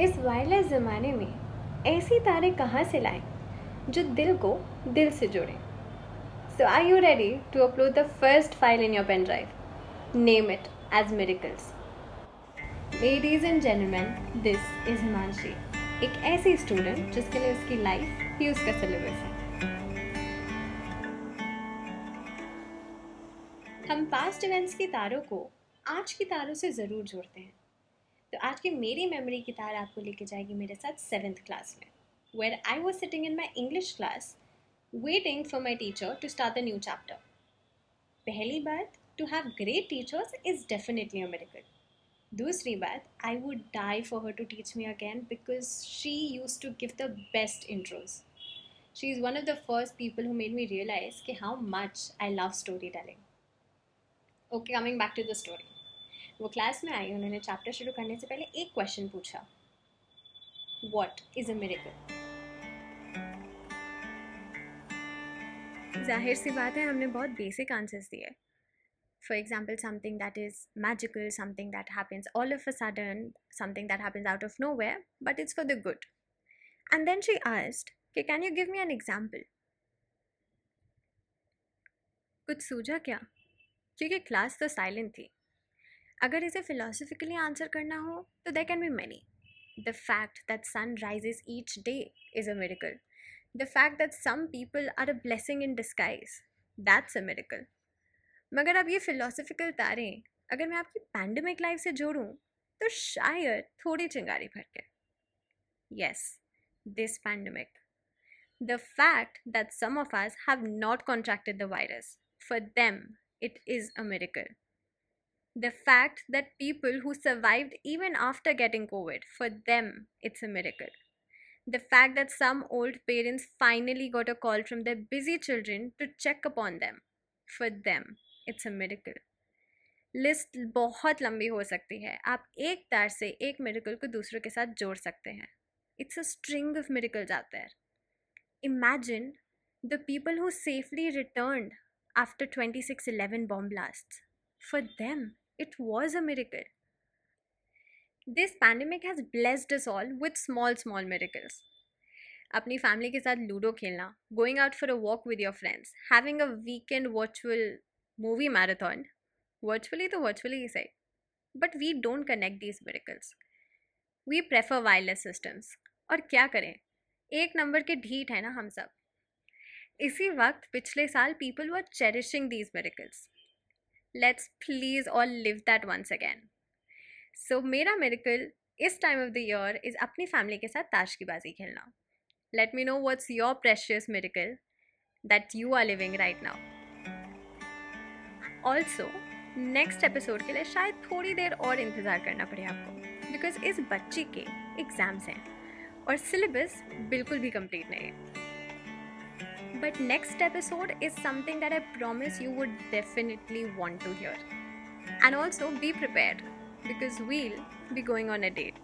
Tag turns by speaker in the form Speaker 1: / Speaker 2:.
Speaker 1: इस वायरलेस ज़माने में ऐसी तारे कहाँ से लाएँ जो दिल को दिल से जोड़ें? So are you ready to upload the first file in your pen drive name it as miracles ladies and gentleman this is Himanshi एक ऐसी स्टूडेंट जिसके लिए उसकी लाइफ ही उसका सिलेबस है। हम पास्ट इवेंट्स की तारों को आज की तारों से ज़रूर जोड़ते हैं। तो आज की मेरी मेमोरी की तार आपको लेके जाएगी मेरे साथ सेवेंथ क्लास में where I was sitting in my English class waiting for my teacher to start the new chapter पहली बात to have great teachers is definitely a miracle दूसरी बात I would die for her to teach me again because she use to give the best intros she is one of the first people who made me realize कि how much I love story telling okay coming back to the story वो class में आई, उन्होंने chapter शुरू करने से पहले एक question पूछा। वॉट इज़ अ मेरिकल ज़ाहिर सी बात है, हमने बहुत बेसिक आंसर्स दिए। For example something that is magical something that happens all of a sudden something that happens out of nowhere but it's for the good end then she asked कि can you give me an example कुछ सूझा क्या? क्योंकि class तो silent थी। अगर इसे philosophically answer करना हो तो there can be many the fact that sun rises each day is a miracle the fact that some people are a blessing in disguise that's a miracle मगर अब ये फिलोसफिकल तारें, अगर मैं आपकी पैंडमिक लाइफ से जोड़ूँ तो शायद थोड़ी चिंगारी भर के। Yes this pandemic the fact that some of us have not contracted the virus for them it is a miracle the fact that people who survived even after getting COVID, for them, it's a miracle. The fact that some old parents finally got a call from their busy children to check upon them, for them, it's a miracle. List बहुत लंबी हो सकती है आप एक तार से एक मेडिकल को दूसरों के साथ जोड़ सकते हैं it's a string of medicals out there imagine the people who safely return after 2611 bomb blasts. For them, it was a miracle. This pandemic has blessed us all with small, small miracles. अपनी family के साथ ludo खेलना going out for a walk with your friends having a weekend virtual movie marathon virtually तो virtually ही सही but we don't connect these miracles we prefer wireless systems और क्या करें एक नंबर के ढीठ है ना हम सब इसी वक्त पिछले साल people were cherishing these miracles let's please all live that once again so मेरा मेरिकल इस time of the year is अपनी फैमिली के साथ ताश की बाजी खेलना। Let me know what's your precious miracle that you are living right now also next episode के लिए शायद थोड़ी देर और इंतज़ार करना पड़े आपको। बिकॉज़ इस बच्चे के एग्ज़ाम्स हैं और सिलेबस बिल्कुल भी कंप्लीट नहीं है। But next episode is something that I promise you would definitely want to hear. And also be prepared because we'll be going on a date.